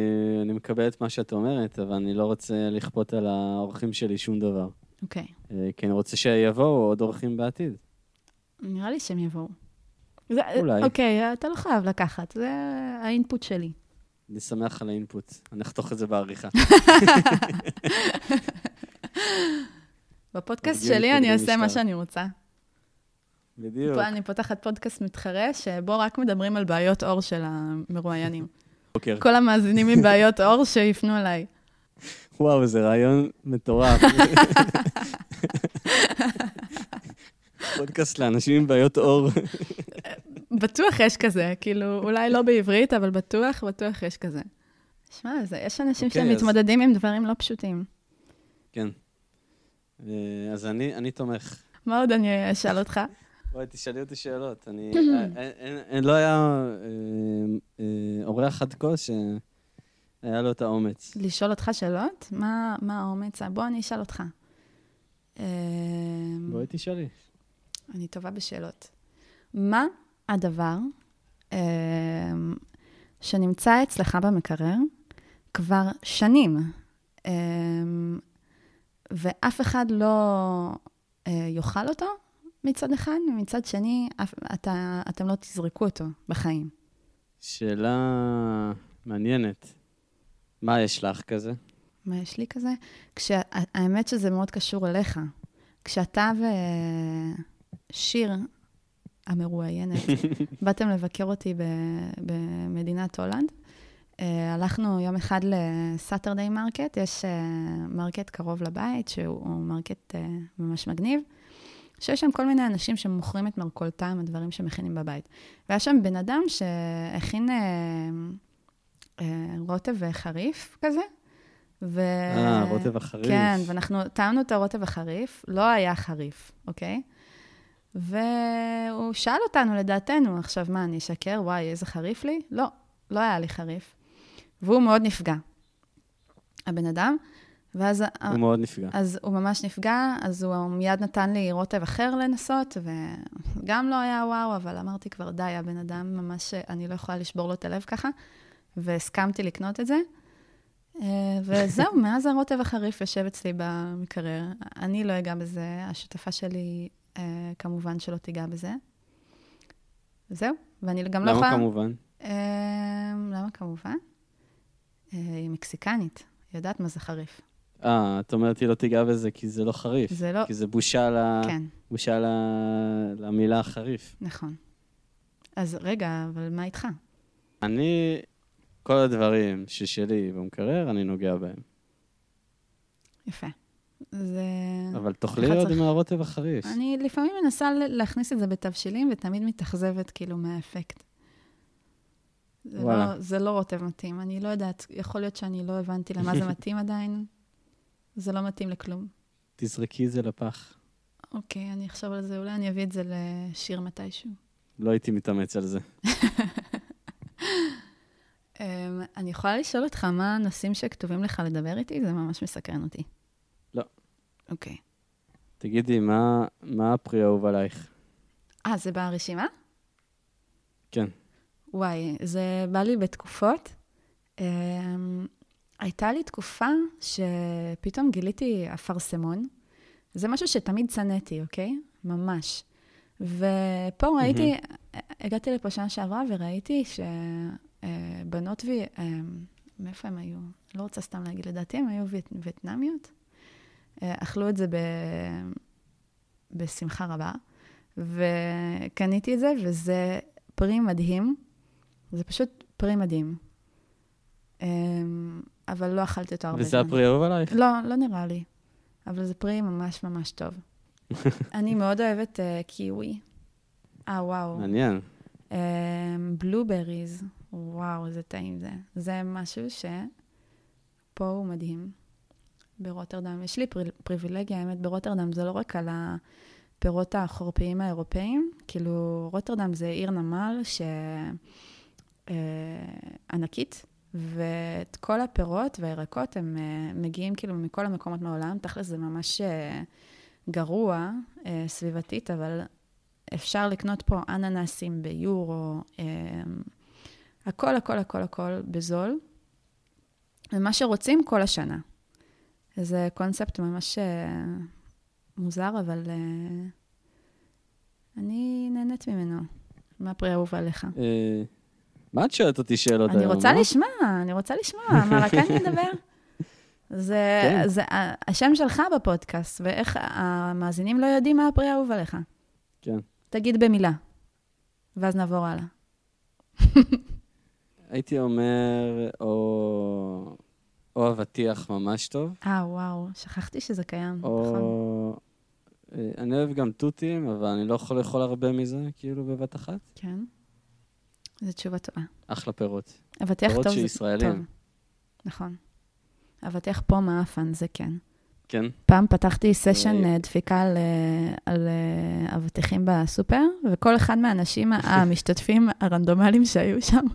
A: אני מקבל את מה שאת אומרת, אבל אני לא רוצה לכפות על האורחים שלי שום דבר.
B: אוקיי.
A: אה, כי אני רוצה שיבואו עוד אורחים בעתיד.
B: נראה לי שהם יבואו. זה,
A: אולי.
B: אוקיי, אתה לא חייב לקחת, זה האינפוט שלי.
A: אני שמח על האינפוט. אני אחתוך את זה בעריכה.
B: בפודקאסט שלי אני אעשה מה. שאני רוצה.
A: בדיוק.
B: פה אני פותחת פודקאסט מתחרה, שבו רק מדברים על בעיות אור של המרואיינים.
A: בוקר.
B: כל המאזינים עם בעיות אור שיפנו אליי.
A: וואו, זה רעיון מטורף. פודקאסט לאנשים עם בעיות אור.
B: בטוח יש כזה, כאילו, אולי לא בעברית, אבל בטוח, בטוח יש כזה. שמע, זה- יש אנשים
A: אוקיי, אז-
B: שמתמודדים עם דברים לא פשוטים.
A: כן. אה, אז אני אני תומך.
B: מה עוד אני אשאל אותך?
A: בואי, תשאלי אותי שאלות. אני... אין, לא היה אה, אה, אורח עד כה שהיה לו את האומץ.
B: לשאול אותך שאלות? מה, מה האומץ? בוא, אני אשאל אותך.
A: בואי תשאלי.
B: אני טובה בשאלות. מה הדבר שנמצא אצלך במקרר כבר שנים, ואף אחד לא יאכל אותו, מצד אחד, ומצד שני, אתה, אתם לא תזרקו אותו בחיים.
A: שאלה מעניינת. מה יש לך כזה?
B: מה יש לי כזה? כשה, האמת שזה מאוד קשור אליך. כשאתה ושיר המרואיינת באתם לבקר אותי במדינת הולנד, אה, הלכנו יום אחד ל Saturday market, יש market קרוב לבית, שהוא market אה, ממש מגניב. שיש שם כל מיני אנשים שמוכרים את מרכולתם, הדברים שמכינים בבית. והיה שם בן אדם שהכין אה, אה, רוטב חריף כזה.
A: ו... אה, רוטב החריף.
B: כן, ואנחנו טעמנו את הרוטב החריף, לא היה חריף, אוקיי? והוא שאל אותנו, לדעתנו, עכשיו, מה, אני אשקר? וואי, איזה חריף לי? לא, לא היה לי חריף. והוא מאוד נפגע. הבן אדם, ואז...
A: הוא מאוד נפגע.
B: אז הוא ממש נפגע, אז הוא מיד נתן לי רוטב אחר לנסות, וגם לא היה וואו, אבל אמרתי כבר, די, הבן אדם ממש, אני לא יכולה לשבור לו את הלב ככה, והסכמתי לקנות את זה. אה, וזהו, מאז הרוטב החריף יושב אצלי במקרר. אני לא אגע בזה, השותפה שלי כמובן שלא תיגע בזה. וזהו, ואני גם לא יכולה...
A: למה כמובן?
B: אה, למה כמובן? היא מקסיקנית, היא יודעת מה זה חריף.
A: אה, את אומרת, היא לא תיגע בזה כי זה לא חריף.
B: זה לא...
A: כי זה בושה, ל...
B: כן.
A: בושה ל... למילה חריף.
B: נכון. אז רגע, אבל מה איתך?
A: אני, כל הדברים ששלי במקרר, אני נוגע בהם.
B: יפה. זה...
A: אבל תאכלי עוד עם הרוטב החריף.
B: אני לפעמים מנסה להכניס את זה בתבשילים, ותמיד מתאכזבת כאילו מהאפקט. זה לא, זה לא רוטב מתאים, אני לא יודעת, יכול להיות שאני לא הבנתי למה זה מתאים עדיין. זה לא מתאים לכלום.
A: תזרקי את זה לפח.
B: אוקיי, אני אחשוב על זה, אולי אני אביא את זה לשיר מתישהו.
A: לא הייתי מתאמץ על זה.
B: um, אני יכולה לשאול אותך מה הנושאים שכתובים לך לדבר איתי? זה ממש מסקרן אותי. אוקיי. Okay.
A: תגידי, מה, מה הפרי האהוב עלייך?
B: אה, זה ברשימה?
A: כן.
B: וואי, זה בא לי בתקופות. Um, הייתה לי תקופה שפתאום גיליתי אפרסמון. זה משהו שתמיד צנאתי, אוקיי? ממש. ופה ראיתי, mm-hmm. הגעתי לפה שנה שעברה וראיתי שבנות ו... מאיפה הם היו? לא רוצה סתם להגיד, לדעתי הם היו וייטנמיות. אכלו את זה ב... בשמחה רבה, וקניתי את זה, וזה פרי מדהים. זה פשוט פרי מדהים. אבל לא אכלתי אותו הרבה
A: זמן. וזה הפרי אהוב עלייך?
B: לא, לא נראה לי. אבל זה פרי ממש ממש טוב. אני מאוד אוהבת uh, קיווי. אה, וואו.
A: מעניין.
B: בלובריז, uh, וואו, איזה טעים זה. זה משהו שפה הוא מדהים. ברוטרדם. יש לי פר... פריבילגיה, האמת, ברוטרדם זה לא רק על הפירות החורפיים האירופאים, כאילו, רוטרדם זה עיר נמל ש... Uh, ענקית, ואת כל הפירות והירקות, הם uh, מגיעים כאילו מכל המקומות מהעולם. תכל'ס זה ממש uh, גרוע uh, סביבתית, אבל אפשר לקנות פה אננסים ביורו, uh, הכל, הכל, הכל, הכל בזול. ומה שרוצים כל השנה. זה קונספט ממש uh, מוזר, אבל uh, אני נהנית ממנו. מה פרי אהוב עליך?
A: מה את שואלת אותי שאלות
B: היום? אני רוצה לשמוע, אני רוצה לשמוע, מה, רק אני אדבר? זה, כן. זה השם שלך בפודקאסט, ואיך המאזינים לא יודעים מה הפרי האהוב עליך.
A: כן.
B: תגיד במילה, ואז נעבור הלאה.
A: הייתי אומר, או, או אבטיח ממש טוב.
B: אה, וואו, שכחתי שזה קיים,
A: או... נכון. אני אוהב גם תותים, אבל אני לא יכול לאכול הרבה מזה, כאילו, בבת אחת.
B: כן. זו תשובה טובה.
A: אחלה פירות.
B: אבטיח טוב
A: זה. פירות שישראלים.
B: נכון. אבטיח פה מאפן, זה כן.
A: כן.
B: פעם פתחתי סשן
A: אה,
B: אה, דפיקה על, אה, על אבטיחים בסופר, וכל אחד מהאנשים, המשתתפים הרנדומליים שהיו שם,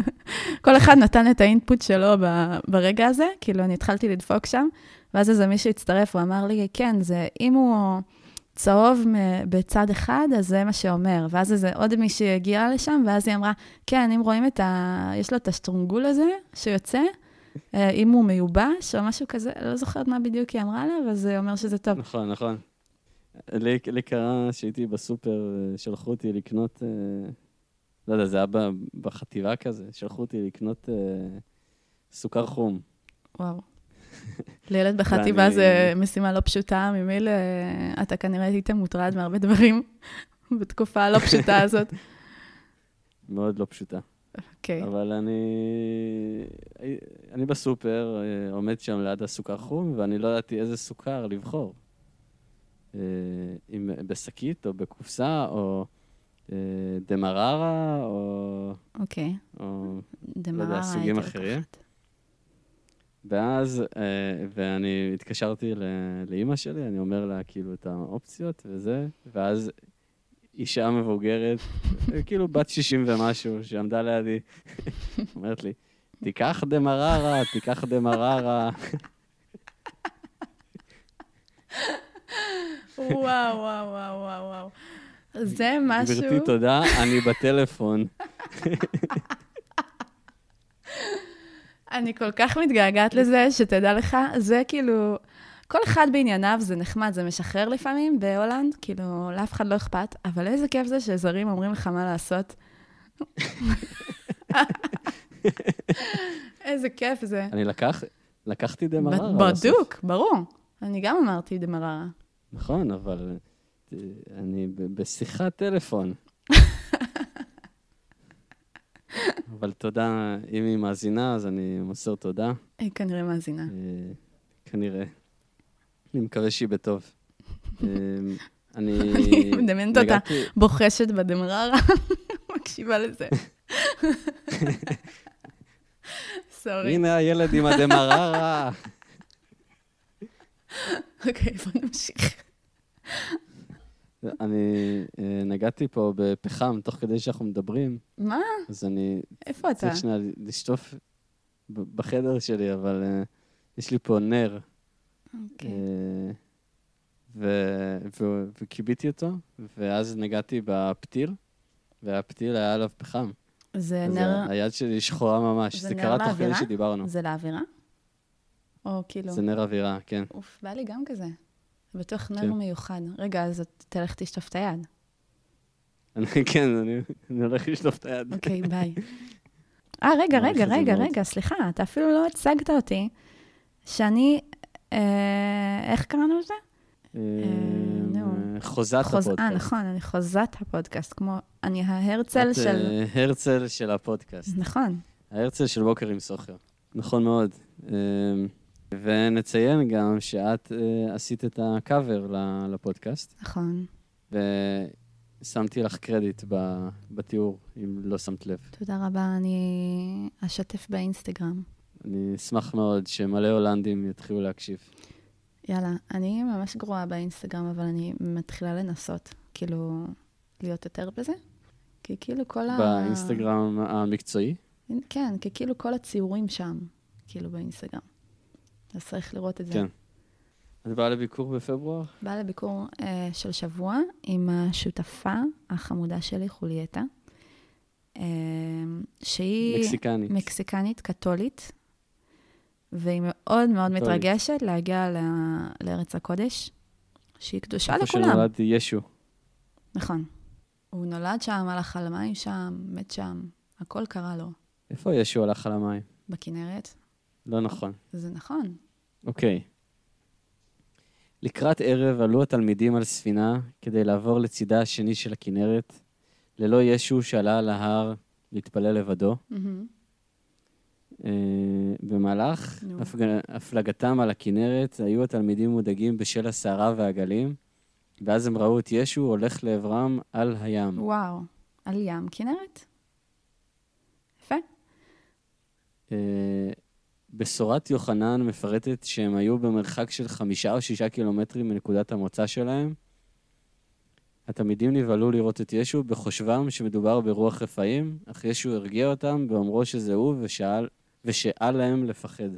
B: כל אחד נתן את האינפוט שלו ברגע הזה, כאילו אני התחלתי לדפוק שם, ואז איזה מישהו הצטרף, הוא אמר לי, כן, זה, אם הוא צהוב בצד אחד, אז זה מה שאומר. ואז איזה עוד מישהי הגיעה לשם, ואז היא אמרה, כן, אם רואים את ה... יש לו את השטרונגול הזה שיוצא, אם הוא מיובש או משהו כזה, לא זוכרת מה בדיוק היא אמרה לה, אבל זה אומר שזה טוב.
A: נכון, נכון. לי, לי קרה שהייתי בסופר, אה, שלחו אותי לקנות, אה, לא יודע, זה היה בחטיבה כזה, שלחו אותי לקנות אה, סוכר חום.
B: וואו. לילד בחטיבה
A: ואני-
B: זה משימה לא פשוטה, ממילא אה, אתה כנראה היית מוטרד מהרבה דברים בתקופה הלא פשוטה הזאת.
A: מאוד לא פשוטה.
B: אוקיי.
A: אבל אני, אני בסופר, אה, עומד שם ליד הסוכר חום, ואני לא ידעתי איזה סוכר לבחור. אה, אם בשקית או בקופסה, או אה, דמררה, או...
B: אוקיי.
A: או
B: דמרה
A: סוגים
B: הייתי
A: אחרים.
B: לוקחת.
A: ואז, ואני התקשרתי לאימא שלי, אני אומר לה כאילו את האופציות וזה, ואז אישה מבוגרת, כאילו בת 60 ומשהו, שעמדה לידי, אומרת לי, תיקח דמררה, תיקח דמררה.
B: וואו, וואו, וואו, וואו, וואו. זה משהו...
A: גברתי, תודה, אני בטלפון.
B: אני כל כך מתגעגעת לזה, שתדע לך, זה כאילו... כל אחד בענייניו זה נחמד, זה משחרר לפעמים בהולנד, כאילו, לאף אחד לא אכפת, אבל איזה כיף זה שזרים אומרים לך מה לעשות. איזה כיף זה.
A: אני לקח, לקחתי דמררה. בסוף.
B: בדוק, ברור. אני גם אמרתי דמררה.
A: נכון, אבל אה, אני ב- בשיחת טלפון. אבל תודה, אם היא מאזינה, אז אני מוסר תודה.
B: היא כנראה מאזינה.
A: אה, כנראה. אני מקווה שהיא בטוב. אה, אני...
B: אני מדמיינת אותה בוחשת בדמררה, מקשיבה לזה. סורי.
A: הנה הילד עם הדמררה.
B: אוקיי, בוא נמשיך.
A: אני אה, נגעתי פה בפחם תוך כדי שאנחנו מדברים,
B: מה?
A: אז אני
B: איפה אתה?
A: צריך שנייה לשטוף בחדר שלי, אבל אה, יש לי פה נר.
B: אוקיי.
A: אה, וכיביתי אותו, ואז נגעתי בפתיל, והפתיל היה עליו פחם.
B: זה נר,
A: היד שלי שחורה ממש.
B: זה
A: קרה תוך כדי? שדיברנו.
B: זה לאווירה? או כאילו,
A: זה נר אווירה, כן.
B: אוף, בא לי גם כזה. זה בטוח נר
A: כן.
B: מיוחד. רגע, אז תלך תשטוף את היד.
A: כן, אני אני הולך לשטוף את היד.
B: אוקיי, ביי. אה, רגע, רגע, רגע. רגע, סליחה, אתה אפילו לא הצגת אותי, שאני, איך קראנו לזה?
A: אה,
B: נו.
A: חוזת
B: חוז- אה,
A: הפודקאסט.
B: נכון, אני חוזת הפודקאסט, כמו, אני ההרצל
A: את,
B: של...
A: אה, הרצל של הפודקאסט.
B: נכון.
A: ההרצל של בוקר עם סוחר. נכון מאוד. אה, ונציין גם שאת אה, עשית את הקאבר לפודקאסט,
B: נכון.
A: ושמתי לך קרדיט בתיאור, אם לא שמת לב.
B: תודה רבה, אני אשתף באינסטגרם.
A: אני אשמח מאוד שמלא הולנדים יתחילו להקשיב.
B: יאללה, אני ממש גרועה באינסטגרם, אבל אני מתחילה לנסות, כאילו, להיות יותר בזה. כי כאילו כל ה...
A: באינסטגרם המקצועי.
B: כן, כי כאילו כל הציורים שם, כאילו באינסטגרם. אז צריך לראות את זה.
A: כן. את באה לביקור בפברואר?
B: באה לביקור אה, של שבוע עם השותפה החמודה שלי, חולייטה, אה, שהיא
A: מקסיקנית.
B: מקסיקנית קתולית, והיא מאוד מאוד
A: קתולית.
B: מתרגשת להגיע ל- לארץ הקודש, שהיא קדושה
A: איפה
B: לכולם.
A: שנולד ישו.
B: נכון. הוא נולד שם, הלך על המים שם, מת שם, הכל קרה לו.
A: איפה ישו הלך על המים?
B: בכנרת,
A: לא נכון.
B: זה נכון.
A: אוקיי. לקראת ערב עלו התלמידים על ספינה כדי לעבור לצידה השני של הכנרת, ללא ישו שעלה על ההר להתפלל לבדו.
B: מהמם.
A: אה, במהלך. הפג- הפלגתם על הכנרת היו התלמידים מודאגים בשל הסערה והגלים, ואז הם ראו את ישו הולך לעברם על הים.
B: וואו, על ים כנרת? יפה.
A: אה, בשורת יוחנן מפרטת שהם היו במרחק של חמישה או שישה קילומטרים מנקודת המוצא שלהם. התלמידים נבהלו לראות את ישו בחושבם שמדובר ברוח רפאים, אך ישו הרגיע אותם באומרו שזה הוא ושאל, ושאל להם לפחד.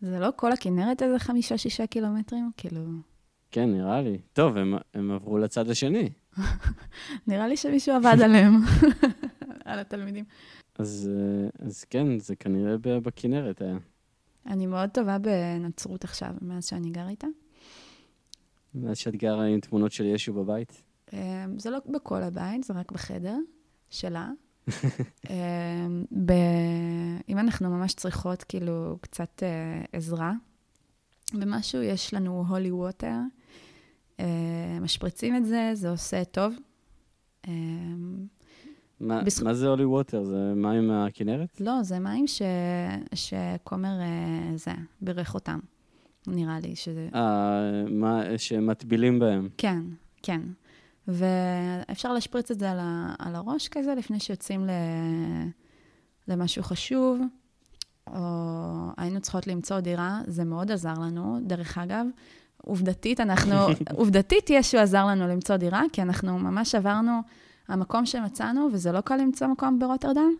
B: זה לא כל הכנרת איזה חמישה-שישה קילומטרים? כאילו...
A: כן, נראה לי. טוב, הם, הם עברו לצד השני.
B: נראה לי שמישהו עבד עליהם, על התלמידים.
A: אז, אז כן, זה כנראה בכנרת היה.
B: אני מאוד טובה בנצרות עכשיו, מאז שאני גר איתה.
A: מאז שאת גרה עם תמונות של ישו בבית?
B: אה, זה לא בכל הבית, זה רק בחדר שלה. אה, ב... אם אנחנו ממש צריכות כאילו קצת עזרה במשהו, יש לנו הולי ווטר. משפריצים את זה, זה עושה טוב.
A: מה, בזכ... מה זה הולי ווטר? זה מים מהכנרת?
B: לא, זה מים ש... שכומר אה, זה, בירך אותם, נראה לי שזה...
A: אה, מה, שמטבילים בהם.
B: כן, כן. ואפשר להשפריץ את זה על, ה... על הראש כזה, לפני שיוצאים ל... למשהו חשוב, או היינו צריכות למצוא דירה, זה מאוד עזר לנו. דרך אגב, עובדתית, אנחנו, עובדתית ישו עזר לנו למצוא דירה, כי אנחנו ממש עברנו... המקום שמצאנו, וזה לא קל למצוא מקום ברוטרדם,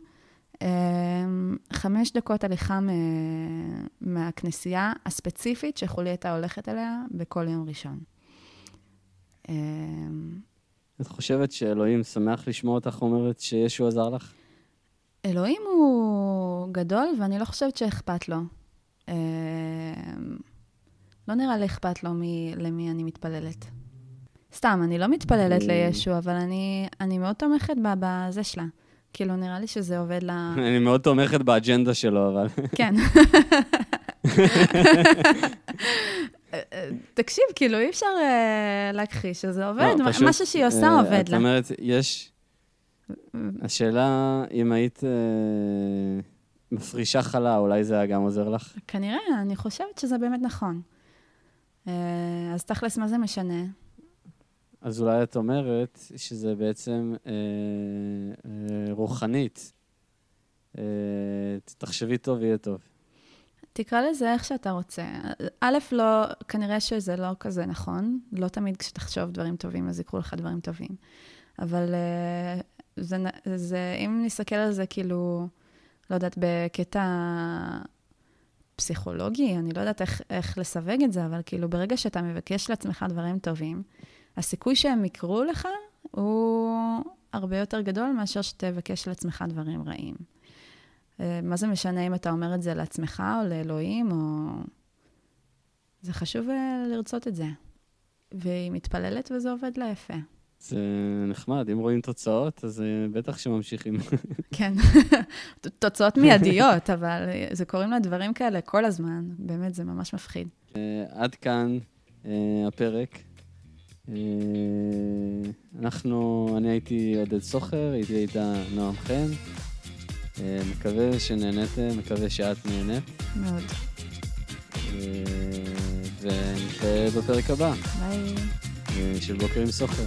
B: אמ, חמש דקות הליכה מהכנסייה הספציפית שחולי הייתה הולכת אליה בכל יום ראשון.
A: את חושבת שאלוהים שמח לשמוע אותך אומרת שישו עזר לך?
B: אלוהים הוא גדול, ואני לא חושבת שאכפת לו. אמ, לא נראה לי אכפת לו למי אני מתפללת. סתם, אני לא מתפללת לישו, אבל אני, אני מאוד תומכת בזה שלה. כאילו, נראה לי שזה עובד ל...
A: אני מאוד תומכת באג'נדה שלו, אבל...
B: כן. תקשיב, כאילו, אי אפשר uh, להכחיש שזה עובד, לא, משהו שהיא עושה uh, עובד לה.
A: זאת אומרת, יש... השאלה, אם היית uh, מפרישה חלה, אולי זה היה גם עוזר לך?
B: כנראה, אני חושבת שזה באמת נכון. אז תכלס, מה זה משנה?
A: אז אולי את אומרת שזה בעצם אה, אה, רוחנית. אה, תחשבי טוב, יהיה טוב.
B: תקרא לזה איך שאתה רוצה. א', לא, כנראה שזה לא כזה נכון. לא תמיד כשתחשוב דברים טובים, אז יקרו לך דברים טובים. אבל אה, זה, זה, אם נסתכל על זה כאילו, לא יודעת, בקטע פסיכולוגי, אני לא יודעת איך, איך לסווג את זה, אבל כאילו, ברגע שאתה מבקש לעצמך דברים טובים, הסיכוי שהם יקרו לך הוא הרבה יותר גדול מאשר שתבקש לעצמך דברים רעים. אה, מה זה משנה אם אתה אומר את זה לעצמך או לאלוהים, או... זה חשוב אה, לרצות את זה. והיא מתפללת וזה עובד לה יפה.
A: זה נחמד, אם רואים תוצאות, אז אה, בטח שממשיכים.
B: כן, תוצאות מיידיות, אבל זה קוראים לה דברים כאלה כל הזמן, באמת, זה ממש מפחיד.
A: עד כאן הפרק. אנחנו, אני הייתי עודד סוחר, הייתי איתה נועם חן. אה, מקווה שנהניתם, מקווה שאת נהנית.
B: מאוד.
A: אה, ונתראה בפרק הבא.
B: ביי.
A: של בוקר עם סוחר.